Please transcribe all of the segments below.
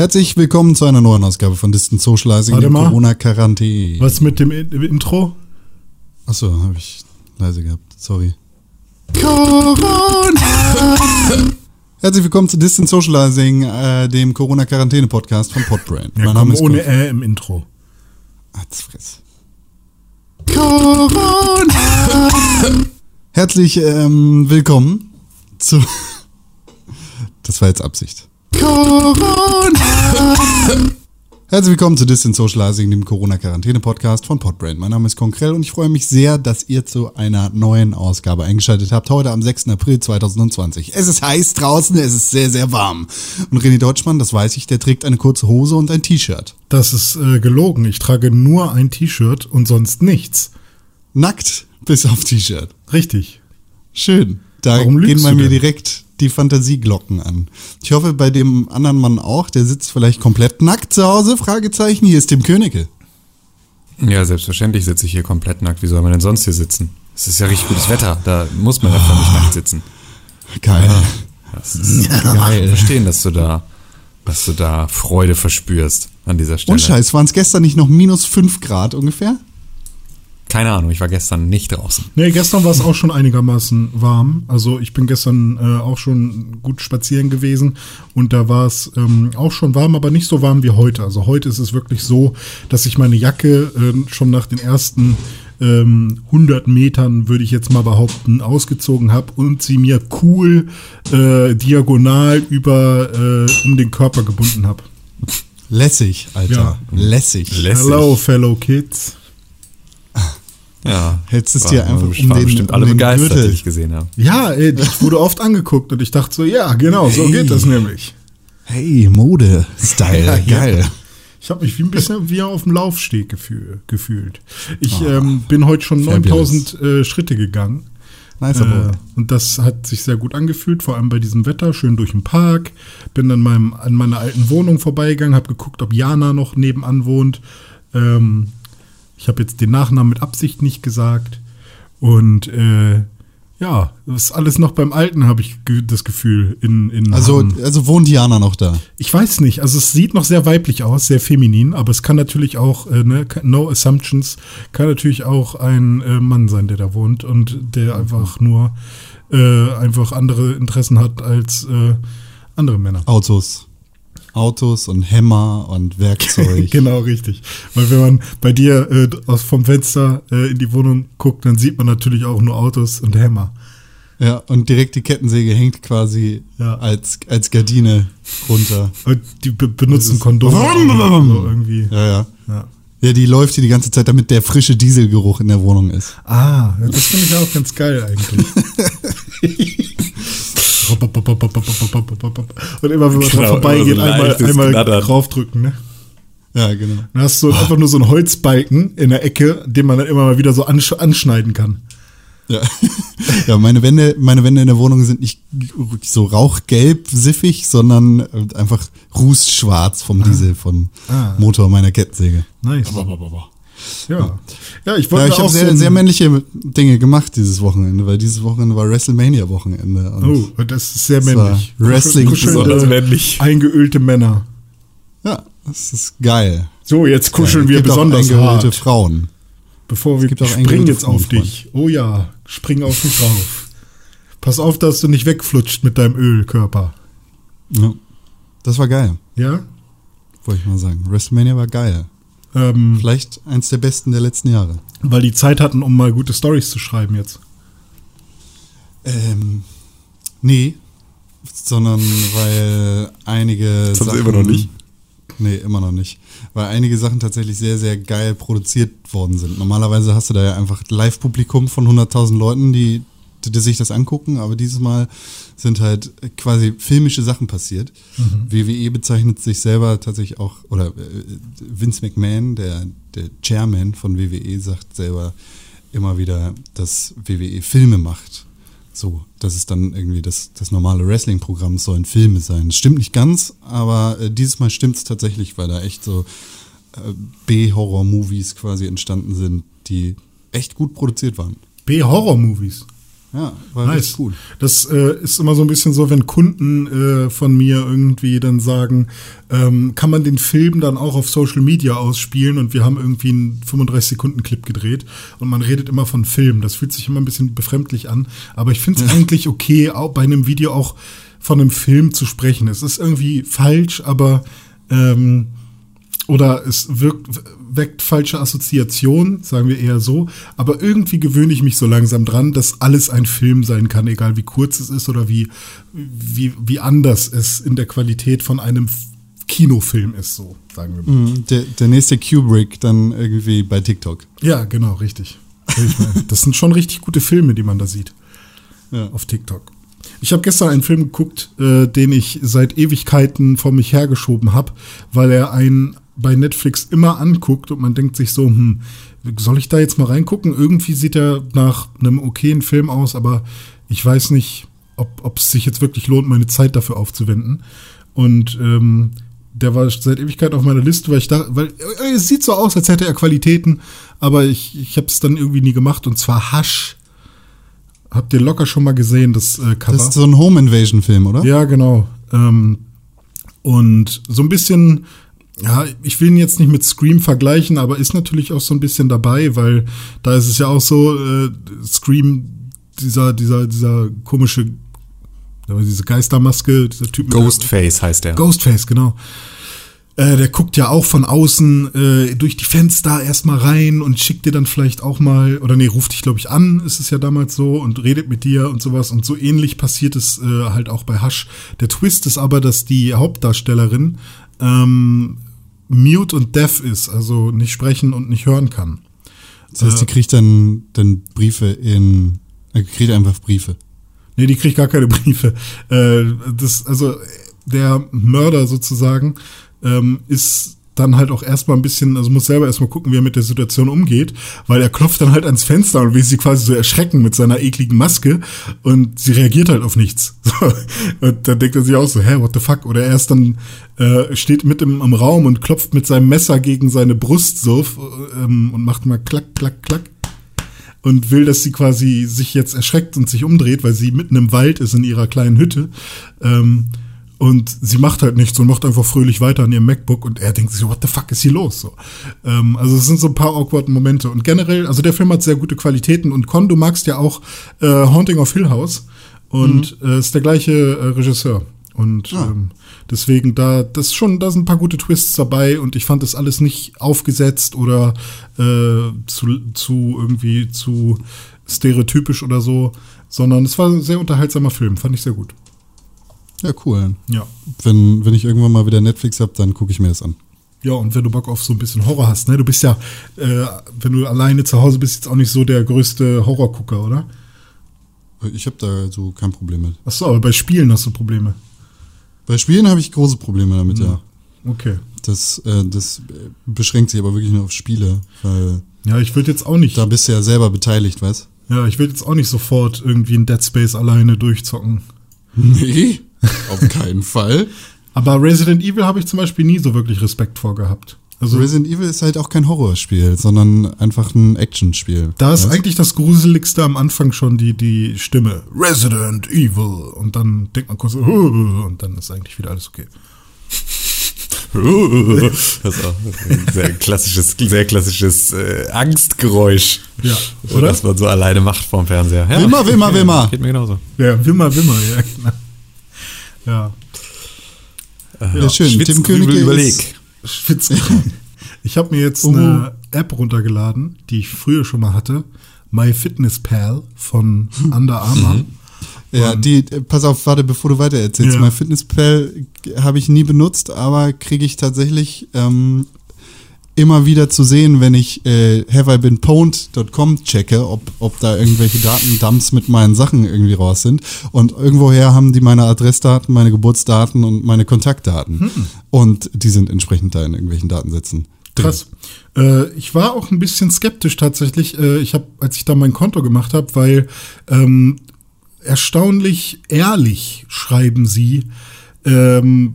Herzlich willkommen zu einer neuen Ausgabe von Distant Socializing, Warte mal. Corona-Quarantäne. Was mit dem In- Intro? Achso, habe ich leise gehabt. Sorry. Herzlich willkommen zu Distant Socializing, äh, dem Corona-Quarantäne-Podcast von Podbrain. Ja, komm, ohne Ä im Intro. Fress. Herzlich ähm, willkommen zu. Das war jetzt Absicht. Herzlich willkommen zu Distant Socializing, dem Corona-Quarantäne-Podcast von Podbrain. Mein Name ist Konkrell und ich freue mich sehr, dass ihr zu einer neuen Ausgabe eingeschaltet habt. Heute am 6. April 2020. Es ist heiß draußen, es ist sehr, sehr warm. Und René Deutschmann, das weiß ich, der trägt eine kurze Hose und ein T-Shirt. Das ist äh, gelogen. Ich trage nur ein T-Shirt und sonst nichts. Nackt bis auf T-Shirt. Richtig. Schön. Da Warum gehen bei du mir direkt die Fantasieglocken an. Ich hoffe, bei dem anderen Mann auch, der sitzt vielleicht komplett nackt zu Hause? Fragezeichen. Hier ist Tim Königke. Ja, selbstverständlich sitze ich hier komplett nackt. Wie soll man denn sonst hier sitzen? Es ist ja richtig gutes Wetter. Da muss man einfach nicht nackt sitzen. Geil. Das ist geil. Verstehen, dass du da, dass du da Freude verspürst an dieser Stelle. Und Scheiß, waren es gestern nicht noch minus 5 Grad ungefähr? Keine Ahnung, ich war gestern nicht draußen. Nee, gestern war es auch schon einigermaßen warm. Also ich bin gestern äh, auch schon gut spazieren gewesen und da war es ähm, auch schon warm, aber nicht so warm wie heute. Also heute ist es wirklich so, dass ich meine Jacke äh, schon nach den ersten ähm, 100 Metern, würde ich jetzt mal behaupten, ausgezogen habe und sie mir cool äh, diagonal über äh, um den Körper gebunden habe. Lässig, Alter. Ja. Lässig. Lässig. Hello, fellow kids. Ja. Hättest es dir einfach um den- bestimmt um alle den begeistert, Gürtel. die ich gesehen habe. Ja, ich wurde oft angeguckt und ich dachte so, ja, genau, so geht das nämlich. Hey, Mode-Style. Ja, ja. Geil. Ich habe mich wie ein bisschen wie auf dem Laufsteg gefühl, gefühlt. Ich ähm, bin heute schon fabulous. 9000 äh, Schritte gegangen. Nice, Äh, aber. und das hat sich sehr gut angefühlt, vor allem bei diesem Wetter, schön durch den Park. Bin an, meinem, an meiner alten Wohnung vorbeigegangen, habe geguckt, ob Jana noch nebenan wohnt. Ähm, ich habe jetzt den Nachnamen mit Absicht nicht gesagt. Und äh, ja, das ist alles noch beim Alten, habe ich das Gefühl. In, in Also, Hamm. also wohnt Diana noch da? Ich weiß nicht, also es sieht noch sehr weiblich aus, sehr feminin, aber es kann natürlich auch, äh, ne, no assumptions, kann natürlich auch ein äh, Mann sein, der da wohnt und der einfach nur äh, einfach andere Interessen hat als äh, andere Männer. Autos. Autos und Hämmer und Werkzeug. Genau, richtig. Weil wenn man bei dir äh, aus vom Fenster äh, in die Wohnung guckt, dann sieht man natürlich auch nur Autos und Hämmer. Ja, und direkt die Kettensäge hängt quasi Ja. als, als Gardine runter. Und die be benutzen Kondome. So irgendwie. Ja, ja. Ja. Ja, die läuft hier die ganze Zeit, damit der frische Dieselgeruch in der Wohnung ist. Ah, das finde ich auch ganz geil eigentlich. Und immer wenn man Genau, dran vorbeigeht, so einmal, einmal Knattern. draufdrücken, ne? Ja, genau. Dann hast du einfach nur so einen Holzbalken in der Ecke, den man dann immer mal wieder so ansch anschneiden kann. Ja. ja, meine Wände, meine Wände in der Wohnung sind nicht so rauchgelb siffig, sondern äh, einfach rußschwarz vom Diesel, vom Ah. Motor meiner Kettensäge. Nice. Ja. Ja, ich Ja, wollte ich habe auch sehr, so sehr männliche Dinge gemacht dieses Wochenende, weil dieses Wochenende war WrestleMania-Wochenende. und Oh, das ist sehr männlich. Wrestling besonders männlich. Eingeölte Männer. Ja, das ist geil. So, jetzt kuscheln Ja, wir es gibt auch besonders eingeholte hart. Frauen. Bevor wir springen jetzt auf Frauen, dich. Oh ja, spring auf mich drauf. Pass auf, dass du nicht wegflutscht mit deinem Ölkörper. Ja. Das war geil, Ja? wollte ich mal sagen. WrestleMania war geil. Ähm, Vielleicht eins der besten der letzten Jahre. weil die Zeit hatten, um mal gute Stories zu schreiben jetzt. Ähm, nee, sondern weil einige Das haben sie immer noch nicht. Nee, immer noch nicht. Weil einige Sachen tatsächlich sehr, sehr geil produziert worden sind. Normalerweise hast du da ja einfach Live-Publikum von 100.000 Leuten, die sich das angucken, aber dieses Mal sind halt quasi filmische Sachen passiert. WWE bezeichnet sich selber tatsächlich auch, oder äh, Vince McMahon, der, der Chairman von WWE, sagt selber immer wieder, dass WWE Filme macht. So, das ist dann irgendwie das, das normale Wrestling-Programm, es sollen Filme sein. Das stimmt nicht ganz, aber äh, dieses Mal stimmt es tatsächlich, weil da echt so äh, B-Horror-Movies quasi entstanden sind, die echt gut produziert waren. B-Horror-Movies. Ja, war Nice. gut. Das äh, ist immer so ein bisschen so, wenn Kunden äh, von mir irgendwie dann sagen, ähm, kann man den Film dann auch auf Social Media ausspielen und wir haben irgendwie einen 35-Sekunden-Clip gedreht und man redet immer von Film. Das fühlt sich immer ein bisschen befremdlich an, aber ich finde es eigentlich okay, auch bei einem Video auch von einem Film zu sprechen. Es ist irgendwie falsch, aber ähm, oder es wirkt, weckt falsche Assoziationen, sagen wir eher so. Aber irgendwie gewöhne ich mich so langsam dran, dass alles ein Film sein kann, egal wie kurz es ist oder wie, wie, wie anders es in der Qualität von einem Kinofilm ist, so sagen wir mal. Mhm, Der, der nächste Kubrick dann irgendwie bei TikTok. Ja, genau, richtig. Das sind schon richtig gute Filme, die man da sieht Ja. auf TikTok. Ich habe gestern einen Film geguckt, äh, den ich seit Ewigkeiten vor mich hergeschoben habe, weil er einen bei Netflix immer anguckt und man denkt sich so, hm, soll ich da jetzt mal reingucken? Irgendwie sieht er nach einem okayen Film aus, aber ich weiß nicht, ob es sich jetzt wirklich lohnt, meine Zeit dafür aufzuwenden. Und ähm, der war seit Ewigkeit auf meiner Liste, weil ich da, weil äh, es sieht so aus, als hätte er Qualitäten, aber ich, ich habe es dann irgendwie nie gemacht. Und zwar Hasch. Habt ihr locker schon mal gesehen, das äh, Cover? Das ist so ein Home Invasion Film, oder? Ja, genau. Ähm, und so ein bisschen, ja, ich will ihn jetzt nicht mit Scream vergleichen, aber ist natürlich auch so ein bisschen dabei, weil da ist es ja auch so, äh, Scream, dieser, dieser, dieser komische, diese Geistermaske, dieser Typ mit der- Ghostface heißt der. Ghostface, genau. Äh, der guckt ja auch von außen äh, durch die Fenster erstmal rein und schickt dir dann vielleicht auch mal, oder nee, ruft dich, glaube ich, an, ist es ja damals so, und redet mit dir und sowas. Und so ähnlich passiert es äh, halt auch bei Hush. Der Twist ist aber, dass die Hauptdarstellerin ähm, mute und deaf ist, also nicht sprechen und nicht hören kann. Das heißt, die kriegt dann, dann Briefe in. Er kriegt einfach Briefe. Nee, die kriegt gar keine Briefe. Äh, das, also der Mörder sozusagen ähm, ist dann halt auch erstmal ein bisschen, also muss selber erstmal gucken, wie er mit der Situation umgeht, weil er klopft dann halt ans Fenster und will sie quasi so erschrecken mit seiner ekligen Maske und sie reagiert halt auf nichts. Und dann denkt er sich auch so, hä, what the fuck? Oder er ist dann, äh, steht mit im, im Raum und klopft mit seinem Messer gegen seine Brust so ähm, und macht mal klack, klack, klack und will, dass sie quasi sich jetzt erschreckt und sich umdreht, weil sie mitten im Wald ist in ihrer kleinen Hütte. Ähm, und sie macht halt nichts und macht einfach fröhlich weiter an ihrem MacBook und er denkt sich, what the fuck ist hier los? So. Ähm, also es sind so ein paar awkward Momente. Und generell, also der Film hat sehr gute Qualitäten und Con, du magst ja auch äh, Haunting of Hill House und äh, ist der gleiche äh, Regisseur. Und Ah. ähm, deswegen da, das schon, da sind ein paar gute Twists dabei und ich fand das alles nicht aufgesetzt oder äh, zu, zu irgendwie zu stereotypisch oder so, sondern es war ein sehr unterhaltsamer Film, fand ich sehr gut. Ja, cool. Ja. Wenn, wenn ich irgendwann mal wieder Netflix habe, dann gucke ich mir das an. Ja, und wenn du Bock auf so ein bisschen Horror hast, ne? Du bist ja, äh, wenn du alleine zu Hause bist, jetzt auch nicht so der größte Horrorgucker, oder? Ich habe da so kein Problem mit. Achso, aber bei Spielen hast du Probleme. Bei Spielen habe ich große Probleme damit, ja. Okay. Das, äh, das beschränkt sich aber wirklich nur auf Spiele, weil Ja, ich würde jetzt auch nicht, da bist du ja selber beteiligt, weißt ja, ich würde jetzt auch nicht sofort irgendwie in Dead Space alleine durchzocken. Nee, auf keinen Fall. Aber Resident Evil habe ich zum Beispiel nie so wirklich Respekt vor gehabt. Also Resident Evil ist halt auch kein Horrorspiel, sondern einfach ein Actionspiel. da ist weißt? eigentlich das Gruseligste am Anfang schon die, die Stimme. Resident Evil. Und dann denkt man kurz, so, und dann ist eigentlich wieder alles okay. Das ist auch ein sehr klassisches, sehr klassisches äh, Angstgeräusch. Ja, oder? Das man so alleine macht vorm Fernseher. Ja, Wimmer, Wimmer, Wimmer. Geht mir genauso. Ja, Wimmer, Wimmer, ja, genau. Ja. Ja, schön. Tim Königke überleg. Ich habe mir jetzt Oh. eine App runtergeladen, die ich früher schon mal hatte. MyFitnessPal von Under Armour. Ja, die, äh, pass auf, warte, bevor du weiter erzählst. Ja. Mein Fitnesspal habe ich nie benutzt, aber kriege ich tatsächlich ähm, immer wieder zu sehen, wenn ich äh, haveibeenpwned.com checke, ob, ob da irgendwelche Datendumps mit meinen Sachen irgendwie raus sind. Und irgendwoher haben die meine Adressdaten, meine Geburtsdaten und meine Kontaktdaten. Hm. Und die sind entsprechend da in irgendwelchen Datensätzen. drin. Krass. Äh, ich war auch ein bisschen skeptisch tatsächlich, äh, ich hab, als ich da mein Konto gemacht habe, weil ähm, erstaunlich ehrlich schreiben sie ähm,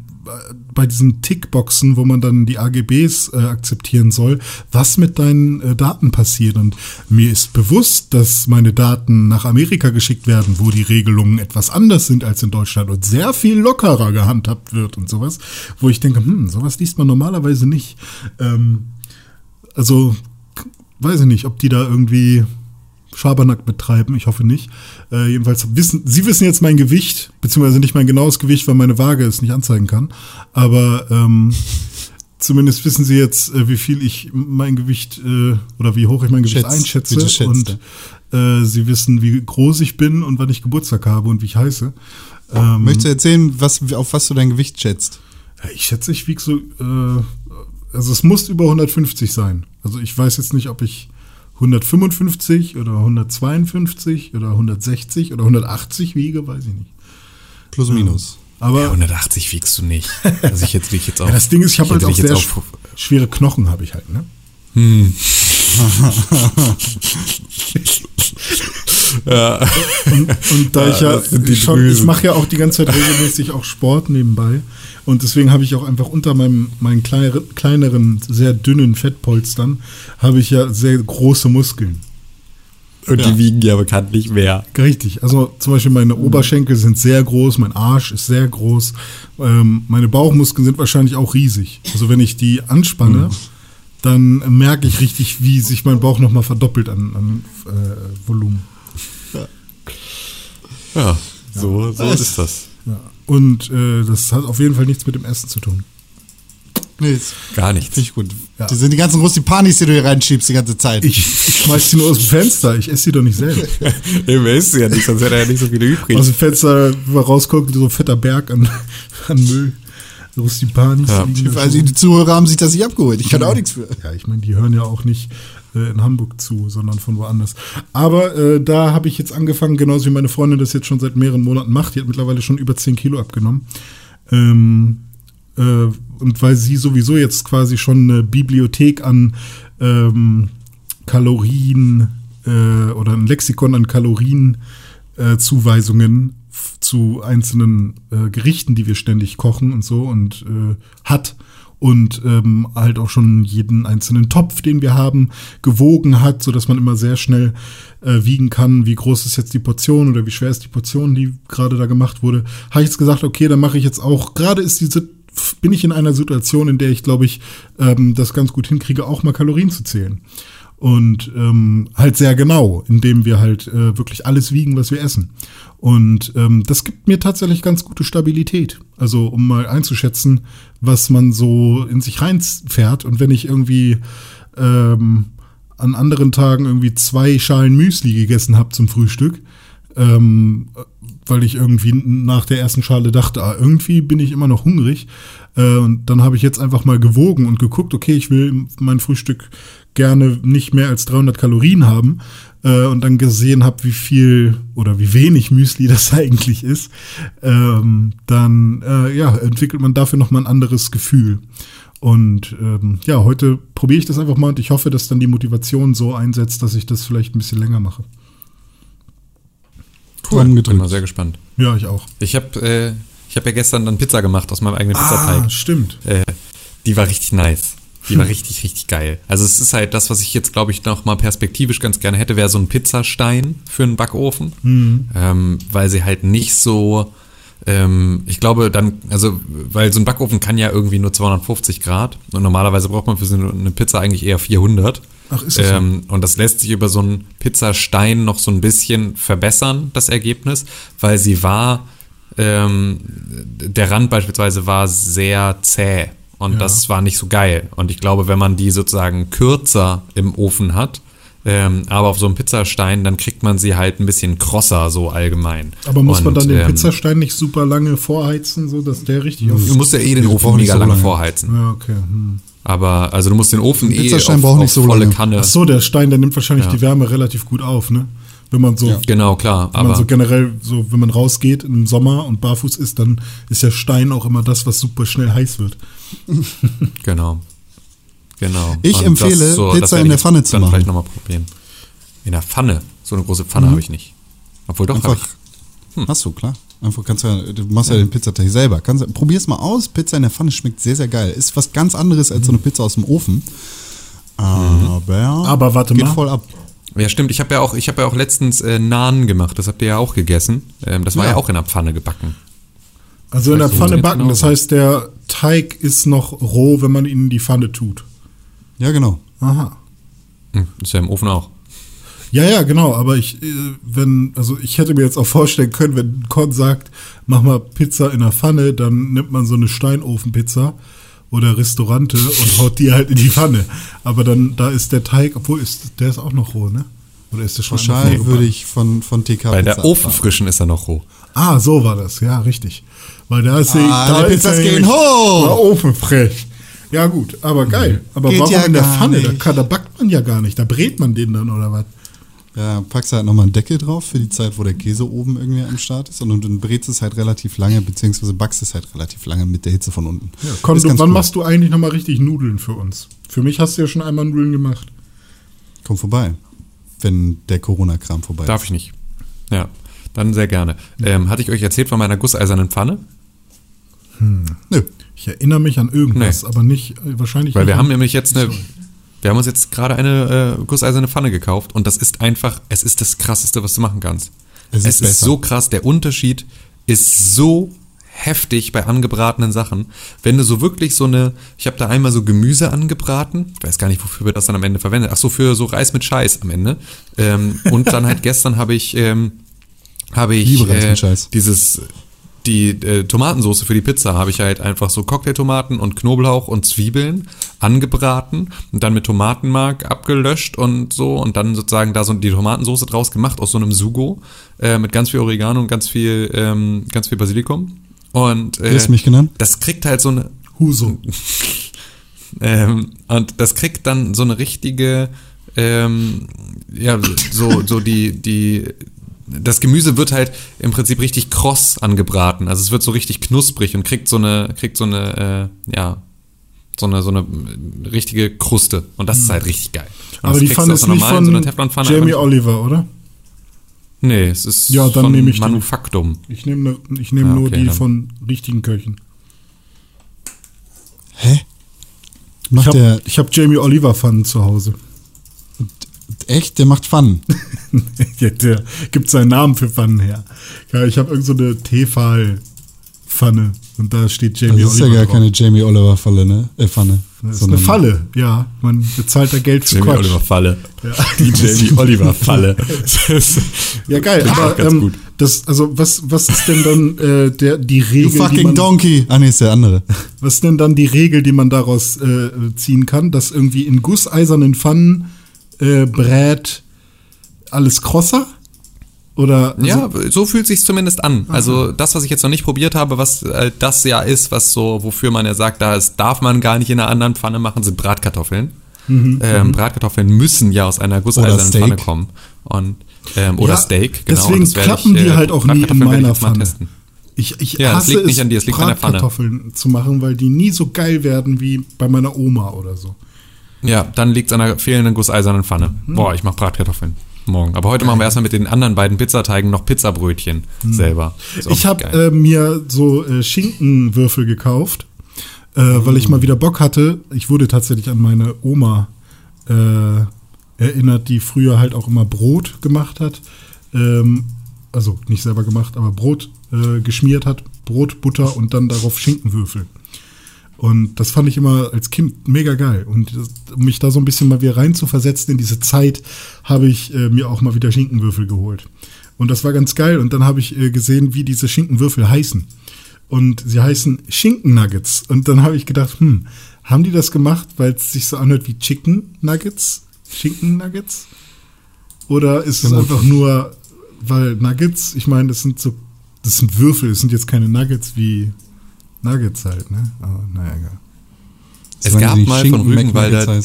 bei diesen Tickboxen, wo man dann die AGBs äh, akzeptieren soll, was mit deinen äh, Daten passiert. Und mir ist bewusst, dass meine Daten nach Amerika geschickt werden, wo die Regelungen etwas anders sind als in Deutschland und sehr viel lockerer gehandhabt wird und sowas, wo ich denke, hm, sowas liest man normalerweise nicht. Ähm, also, weiß ich nicht, ob die da irgendwie Schabernack betreiben. Ich hoffe nicht. Äh, jedenfalls wissen, Sie wissen jetzt mein Gewicht, beziehungsweise nicht mein genaues Gewicht, weil meine Waage es nicht anzeigen kann. Aber ähm, zumindest wissen Sie jetzt, äh, wie viel ich mein Gewicht äh, oder wie hoch ich mein Gewicht Schätzt, einschätze. und äh, Sie wissen, wie groß ich bin und wann ich Geburtstag habe und wie ich heiße. Ähm, Möchtest du erzählen, was, auf was du dein Gewicht schätzt? ich schätze, ich wiege so, äh, also es muss über 150 sein. Also ich weiß jetzt nicht, ob ich 155 oder 152 oder 160 oder 180 wiege, weiß ich nicht. Plus minus. Aber Ja, 180 wiegst du nicht. Also ich jetzt ich jetzt auch. ja, das Ding ist, ich habe halt auch sehr sch- schwere Knochen, habe ich halt, ne? Ja. Und da Ja, ich ja schon, ich mache ja auch die ganze Zeit regelmäßig auch Sport nebenbei. Und deswegen habe ich auch einfach unter meinem, meinen kleineren, kleineren, sehr dünnen Fettpolstern, habe ich ja sehr große Muskeln. Und Ja. die wiegen ja bekanntlich mehr. Richtig. Also zum Beispiel meine Oberschenkel sind sehr groß, mein Arsch ist sehr groß, ähm, meine Bauchmuskeln sind wahrscheinlich auch riesig. Also wenn ich die anspanne, dann merke ich richtig, wie sich mein Bauch nochmal verdoppelt an, an äh, Volumen. Ja, so, so ist das. Ja. Und äh, das hat auf jeden Fall nichts mit dem Essen zu tun. Nee, Gar nichts. finde ich gut. Ja. Die sind die ganzen Rustipanis, die du hier reinschiebst die ganze Zeit. Ich, ich schmeiß die nur aus dem Fenster, ich esse sie doch nicht selbst. Eben ist ja nicht, sonst hätte er ja nicht so viele übrig. Aus dem Fenster, rausguckt, so ein fetter Berg an, an Müll. Rustipanis. Ja. also die Zuhörer haben sich das nicht abgeholt. Ich kann auch nichts für. Ja, ich meine, die hören ja auch nicht äh, in Hamburg zu, sondern von woanders. Aber äh, da habe ich jetzt angefangen, genauso wie meine Freundin das jetzt schon seit mehreren Monaten macht. Die hat mittlerweile schon über 10 Kilo abgenommen. Ähm, äh, und weil sie sowieso jetzt quasi schon eine Bibliothek an ähm, Kalorien äh, oder ein Lexikon an Kalorien äh, zu einzelnen äh, Gerichten, die wir ständig kochen und so und hat und ähm, halt auch schon jeden einzelnen Topf, den wir haben, gewogen hat, so dass man immer sehr schnell äh, wiegen kann, wie groß ist jetzt die Portion oder wie schwer ist die Portion, die gerade da gemacht wurde. Habe ich jetzt gesagt, okay, dann mache ich jetzt auch. Gerade ist diese bin ich in einer Situation, in der ich glaube ich ähm, das ganz gut hinkriege, auch mal Kalorien zu zählen und ähm, halt sehr genau, indem wir halt äh, wirklich alles wiegen, was wir essen. Und ähm, das gibt mir tatsächlich ganz gute Stabilität. Also um mal einzuschätzen, was man so in sich reinfährt. Und wenn ich irgendwie ähm, an anderen Tagen irgendwie zwei Schalen Müsli gegessen habe zum Frühstück, ähm, weil ich irgendwie nach der ersten Schale dachte, ah, irgendwie bin ich immer noch hungrig. Äh, und dann habe ich jetzt einfach mal gewogen und geguckt, okay, ich will mein Frühstück gerne nicht mehr als 300 Kalorien haben äh, und dann gesehen habe, wie viel oder wie wenig Müsli das eigentlich ist, ähm, dann äh, ja, entwickelt man dafür nochmal ein anderes Gefühl. Und ähm, ja, heute probiere ich das einfach mal und ich hoffe, dass dann die Motivation so einsetzt, dass ich das vielleicht ein bisschen länger mache. Daumen Bin gedrückt. mal sehr gespannt. Ja, ich auch. Ich habe äh, ich hab ja gestern dann Pizza gemacht aus meinem eigenen Ah, Pizzateig. stimmt. Äh, die war richtig nice. Die war richtig, richtig geil. Also es ist halt das, was ich jetzt, glaube ich, noch mal perspektivisch ganz gerne hätte, wäre so ein Pizzastein für einen Backofen. Ähm, weil sie halt nicht so, ähm, ich glaube dann, also weil so ein Backofen kann ja irgendwie nur 250 Grad und normalerweise braucht man für so eine Pizza eigentlich eher 400. Ach, ist das so? ähm, Und das lässt sich über so einen Pizzastein noch so ein bisschen verbessern, das Ergebnis, weil sie war, ähm, der Rand beispielsweise war sehr zäh und Ja. das war nicht so geil. Und ich glaube, wenn man die sozusagen kürzer im Ofen hat, ähm, aber auf so einem Pizzastein, dann kriegt man sie halt ein bisschen krosser so allgemein. Aber muss man Und, dann den ähm, Pizzastein nicht super lange vorheizen, so dass der richtig auf. Du musst ja eh den Ofen mega so lange lange. vorheizen. Ja, okay. Hm. Aber also du musst den Ofen eh Pizzastein auf, braucht auf nicht so volle lange. Kanne. Ach so, der Stein, der nimmt wahrscheinlich Ja. die Wärme relativ gut auf, ne? Wenn man so, Ja. Genau, klar. wenn man Aber so generell, so wenn man rausgeht im Sommer und barfuß ist, dann ist der Stein auch immer das, was super schnell heiß wird. Genau. Genau. Ich Und empfehle, das Pizza werde in der Pfanne zu dann machen. vielleicht nochmal probieren. In der Pfanne? So eine große Pfanne habe ich nicht. Obwohl doch, Einfach. ich. Hast du, klar. Einfach kannst du, ja- du machst ja den Pizzateig selber. Kannst, probier's mal aus. Pizza in der Pfanne schmeckt sehr, sehr geil. Ist was ganz anderes als so eine Pizza aus dem Ofen. Aber, Aber warte geht mal. voll ab. Ja, stimmt. Ich habe ja auch, ich habe ja auch letztens äh, Naan gemacht. Das habt ihr ja auch gegessen. Ähm, das war ja. Ja. auch in der Pfanne gebacken. Also in der Pfanne backen. Das genauso. heißt, der Teig ist noch roh, wenn man ihn in die Pfanne tut. Ja, genau. Aha. Hm, ist ja im Ofen auch. Ja, ja, genau, aber ich, äh, wenn, also ich hätte mir jetzt auch vorstellen können, wenn Con sagt, mach mal Pizza in der Pfanne, dann nimmt man so eine Steinofenpizza oder Restaurante und haut die halt in die Pfanne. Aber dann, da ist der Teig, obwohl ist, der ist auch noch roh, ne? Oder ist der schon vorgebacken? würde ich von, von TK Bei der Ofenfrischen ist er noch roh. Ah, so war das, ja, richtig. Weil da ist Ah, da die ist er gehen hoch! war ofenfrech. Ja, gut, aber geil. Aber Geht warum ja in der Pfanne? Da, kann, da backt man ja gar nicht. Da brät man den dann oder was? Ja, packst halt nochmal einen Deckel drauf für die Zeit, wo der Käse oben irgendwie am Start ist. Und dann brätst es halt relativ lange, beziehungsweise backst es halt relativ lange mit der Hitze von unten. Ja, Ist du, wann cool. machst du eigentlich nochmal richtig Nudeln für uns? Für mich hast du ja schon einmal Nudeln gemacht. Komm vorbei, wenn der Corona-Kram vorbei Darf ich nicht. Ja, dann sehr gerne. Ähm, hatte ich euch erzählt von meiner gusseisernen Pfanne? ist. Nö. Ich erinnere mich an irgendwas, Nee. aber nicht, äh, wahrscheinlich Weil nicht wir haben nämlich jetzt eine, wir haben uns jetzt gerade eine äh, gusseiserne Pfanne gekauft und das ist einfach, es ist das krasseste, was du machen kannst. Es Es ist ist, besser. so krass, der Unterschied ist so heftig bei angebratenen Sachen. Wenn du so wirklich so eine, ich habe da einmal so Gemüse angebraten, ich weiß gar nicht, wofür wir das dann am Ende verwendet. Ach so, für so Reis mit Scheiß am Ende. Ähm, und dann halt gestern habe ich, ähm, habe ich äh, dieses die äh, Tomatensauce für die Pizza habe ich halt einfach so Cocktailtomaten und Knoblauch und Zwiebeln angebraten und dann mit Tomatenmark abgelöscht und so und dann sozusagen da so die Tomatensauce draus gemacht aus so einem Sugo äh, mit ganz viel Oregano und ganz viel ähm, ganz viel Basilikum und äh, mich genannt? das kriegt halt so eine Huso. ähm, und das kriegt dann so eine richtige, ähm, ja, so, so die, die, das Gemüse wird halt im Prinzip richtig kross angebraten. Also es wird so richtig knusprig und kriegt so eine, kriegt so eine, äh, ja, so eine, so eine richtige Kruste. Und das ist halt richtig geil. Und Aber das die kriegst du Pfanne ist nicht so von Teflonpfanne Jamie Oliver, oder? Nee, es ist Ja, dann von nehme ich die. Manufaktum. Ich nehme ne, ich nehm Ja, nur okay, die dann. von richtigen Köchen. Hä? Ich Macht der habe hab Jamie Oliver Pfannen zu Hause. Echt? Der macht Pfannen. ja, der gibt seinen Namen für Pfannen her. Ja, ich habe irgend so eine Tefal-Pfanne und da steht Jamie Das ist ja Oliver gar drauf. keine Jamie Oliver Falle, ne? Äh, Pfanne. Das ist eine Falle, ja. Man bezahlt da Geld für Jamie Quatsch. Oliver Falle. Ja. Die Jamie Oliver Falle. Ja, geil. Klingt aber auch ganz ähm, gut. das, also was, was ist denn dann äh, der, die You Regel, die fucking man, donkey. Ah, nee, ist der andere. was ist denn dann die Regel, die man daraus äh, ziehen kann, dass irgendwie in gusseisernen Pfannen äh, brät alles krosser? Oder also, Ja, so fühlt sich zumindest an. Also das, was ich jetzt noch nicht probiert habe, was äh, das ja ist, was so, wofür man ja sagt, da ist, darf man gar nicht in einer anderen Pfanne machen, sind Bratkartoffeln. ähm, Bratkartoffeln müssen ja aus einer gusseisernen. Pfanne kommen. Und, ähm, oder Ja, Steak, genau. deswegen klappen ich, die äh, halt auch nie in ich meiner mal Pfanne. testen. Ich, ich Ja, hasse liegt nicht es, an dir, es liegt an der Pfanne. Bratkartoffeln zu machen, weil die nie so geil werden wie bei meiner Oma oder so. Ja, dann liegt es an einer fehlenden gusseisernen Pfanne. Hm. Boah, ich mache Bratkartoffeln. Morgen. Aber heute machen wir erstmal mit den anderen beiden Pizzateigen noch Pizzabrötchen selber. Ist auch Hm. Ich habe äh, mir so äh, Schinkenwürfel gekauft, äh, weil ich mal wieder Bock hatte. Ich wurde tatsächlich an meine Oma äh, erinnert, die früher halt auch immer Brot gemacht hat. Ähm, also nicht selber gemacht, aber Brot äh, geschmiert hat, Brot, Butter und dann darauf Schinkenwürfel. Und das fand ich immer als Kind mega geil. Und um mich da so ein bisschen mal wieder rein zu versetzen in diese Zeit, habe ich äh, mir auch mal wieder Schinkenwürfel geholt. Und das war ganz geil. Und dann habe ich äh, gesehen, wie diese Schinkenwürfel heißen. Und sie heißen Schinken-Nuggets. Und dann habe ich gedacht, hm, haben die das gemacht, weil es sich so anhört wie Chicken Nuggets? Schinken-Nuggets? Oder ist es einfach nur, weil Nuggets, ich meine, das sind so, das sind Würfel, das sind jetzt keine Nuggets wie Nuggets halt, ne? Aber naja, egal. Es Solange gab mal Schinken von Rügenwalder-.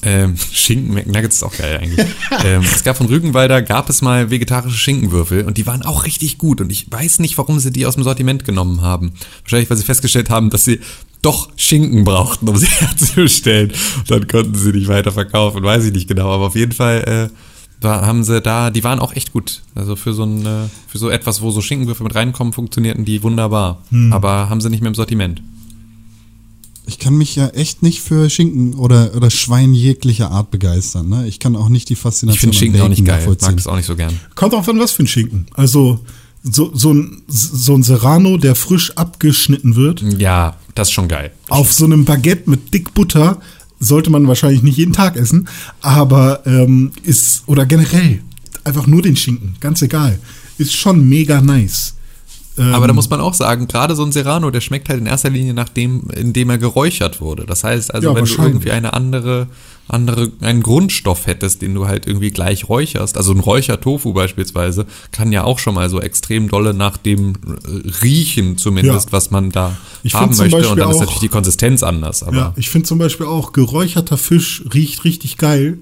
Ähm, Schinken McNuggets ist auch geil eigentlich. ähm, es gab von Rügenwalder, gab es mal vegetarische Schinkenwürfel und die waren auch richtig gut und ich weiß nicht, warum sie die aus dem Sortiment genommen haben. Wahrscheinlich, weil sie festgestellt haben, dass sie doch Schinken brauchten, um sie herzustellen. Und dann konnten sie nicht weiter verkaufen, weiß ich nicht genau, aber auf jeden Fall, äh, war, haben sie da, die waren auch echt gut. Also für so ein, äh, für so etwas, wo so Schinkenwürfel mit reinkommen, funktionierten die wunderbar. Hm. Aber haben sie nicht mehr im Sortiment. Ich kann mich ja echt nicht für Schinken oder, oder Schwein jeglicher Art begeistern. Ne? Ich kann auch nicht die Ich Faszination finde Schinken auch nicht geil. Mag nachvollziehen. das auch nicht so gern. Kommt auch an was für ein Schinken. Also so, so, ein, so ein Serrano, der frisch abgeschnitten wird, Ja, das ist schon geil. auf so einem Baguette mit dick Butter, sollte man wahrscheinlich nicht jeden Tag essen, aber ähm, ist, oder generell, einfach nur den Schinken, ganz egal, ist schon mega nice. Ähm, Aber da muss man auch sagen, gerade so ein Serrano, der schmeckt halt in erster Linie nach dem, in dem er geräuchert wurde. Das heißt also, Ja, wenn du irgendwie eine andere, andere, einen Grundstoff hättest, den du halt irgendwie gleich räucherst, also ein Räuchertofu beispielsweise, kann ja auch schon mal so extrem dolle nach dem äh, riechen zumindest, Ja. was man da Ich haben möchte. Und Beispiel dann ist natürlich die Konsistenz anders. Aber Ja, ich finde zum Beispiel auch, geräucherter Fisch riecht richtig geil,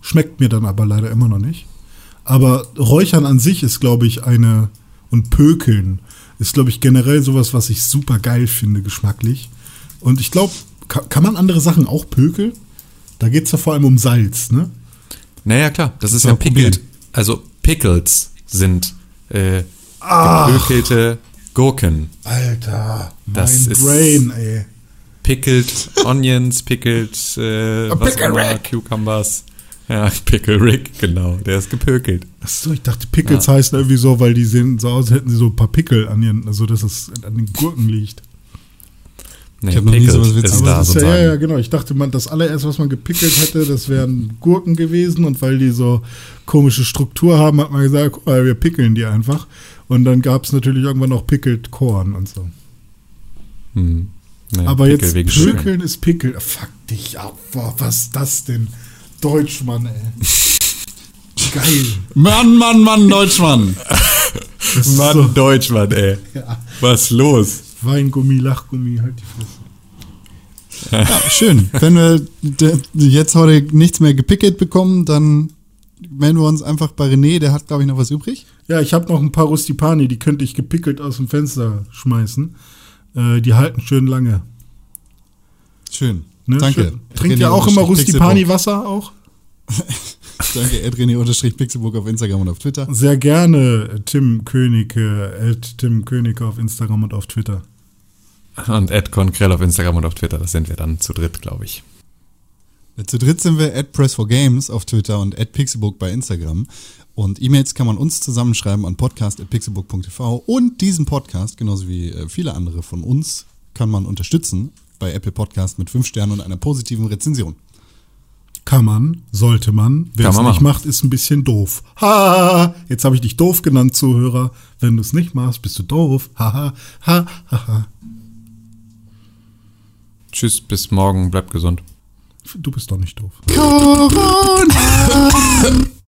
schmeckt mir dann aber leider immer noch nicht. Aber Räuchern an sich ist, glaube ich, eine, und Pökeln ist, glaube ich, generell sowas, was ich super geil finde, geschmacklich. Und ich glaube, kann, kann man andere Sachen auch pökeln? Da geht es ja vor allem um Salz, ne? Naja, klar, das ist war ja ein Problem. pickled. Also Pickles sind äh, Ach. gepökelte Gurken. Alter, Das mein ist- Brain, ey. Pickled Onions, Pickled äh, was Pickle immer, Rick. Cucumbers. Ja, Pickle Rick, genau, der ist gepökelt. Achso, ich dachte, Pickles heißen irgendwie so, weil die sehen so aus, als hätten sie so ein paar Pickel an ihren, also dass es an den Gurken liegt. Nee, Ich hab noch nie sowas Witziges ist da das ist ja, sozusagen. ja, ja, genau. Ich dachte, man, das allererste, was man gepickelt hätte, das wären Gurken gewesen. Und weil die so komische Struktur haben, hat man gesagt, guck mal, wir pickeln die einfach. Und dann gab es natürlich irgendwann noch Pickled Korn und so. Hm. Nee, Aber Pickel jetzt. Pökeln ist Pickel. Fuck dich ab. Boah, was ist das denn? Deutschmann, ey. Geil. Mann, Mann, Mann, Deutschmann. Mann, so, Deutschland, ey. ja, Was los? Weingummi, Lachgummi, halt die Fresse. Ja, schön. Wenn wir jetzt heute nichts mehr gepickelt bekommen, dann melden wir uns einfach bei René. Der hat, glaube ich, noch was übrig. Ja, ich habe noch ein paar Rustipani, die könnte ich gepickelt aus dem Fenster schmeißen. Äh, die halten schön lange. Schön. Ne? Danke. Schön. Trinkt ihr auch immer Rustipani-Wasser auch? Danke, Edreni-Pixelburg auf Instagram und auf Twitter. Sehr gerne Tim Königke, at Tim Königke auf Instagram und auf Twitter. Und Ed Konkrell auf Instagram und auf Twitter, das sind wir dann zu dritt, glaube ich. Zu dritt sind wir at Press4Games auf Twitter und at Pixelbook bei Instagram. Und E-Mails kann man uns zusammenschreiben an podcast.pixelbook.tv. Und diesen Podcast, genauso wie äh, viele andere von uns, kann man unterstützen bei Apple Podcast mit 5 Sternen und einer positiven Rezension. Kann man, sollte man. Wer Kann es man nicht machen. macht, ist ein bisschen doof. Ha! Jetzt habe ich dich doof genannt, Zuhörer. Wenn du es nicht machst, bist du doof. Ha ha ha ha. ha. Tschüss, bis morgen, bleibt gesund. Du bist doch nicht doof. Corona!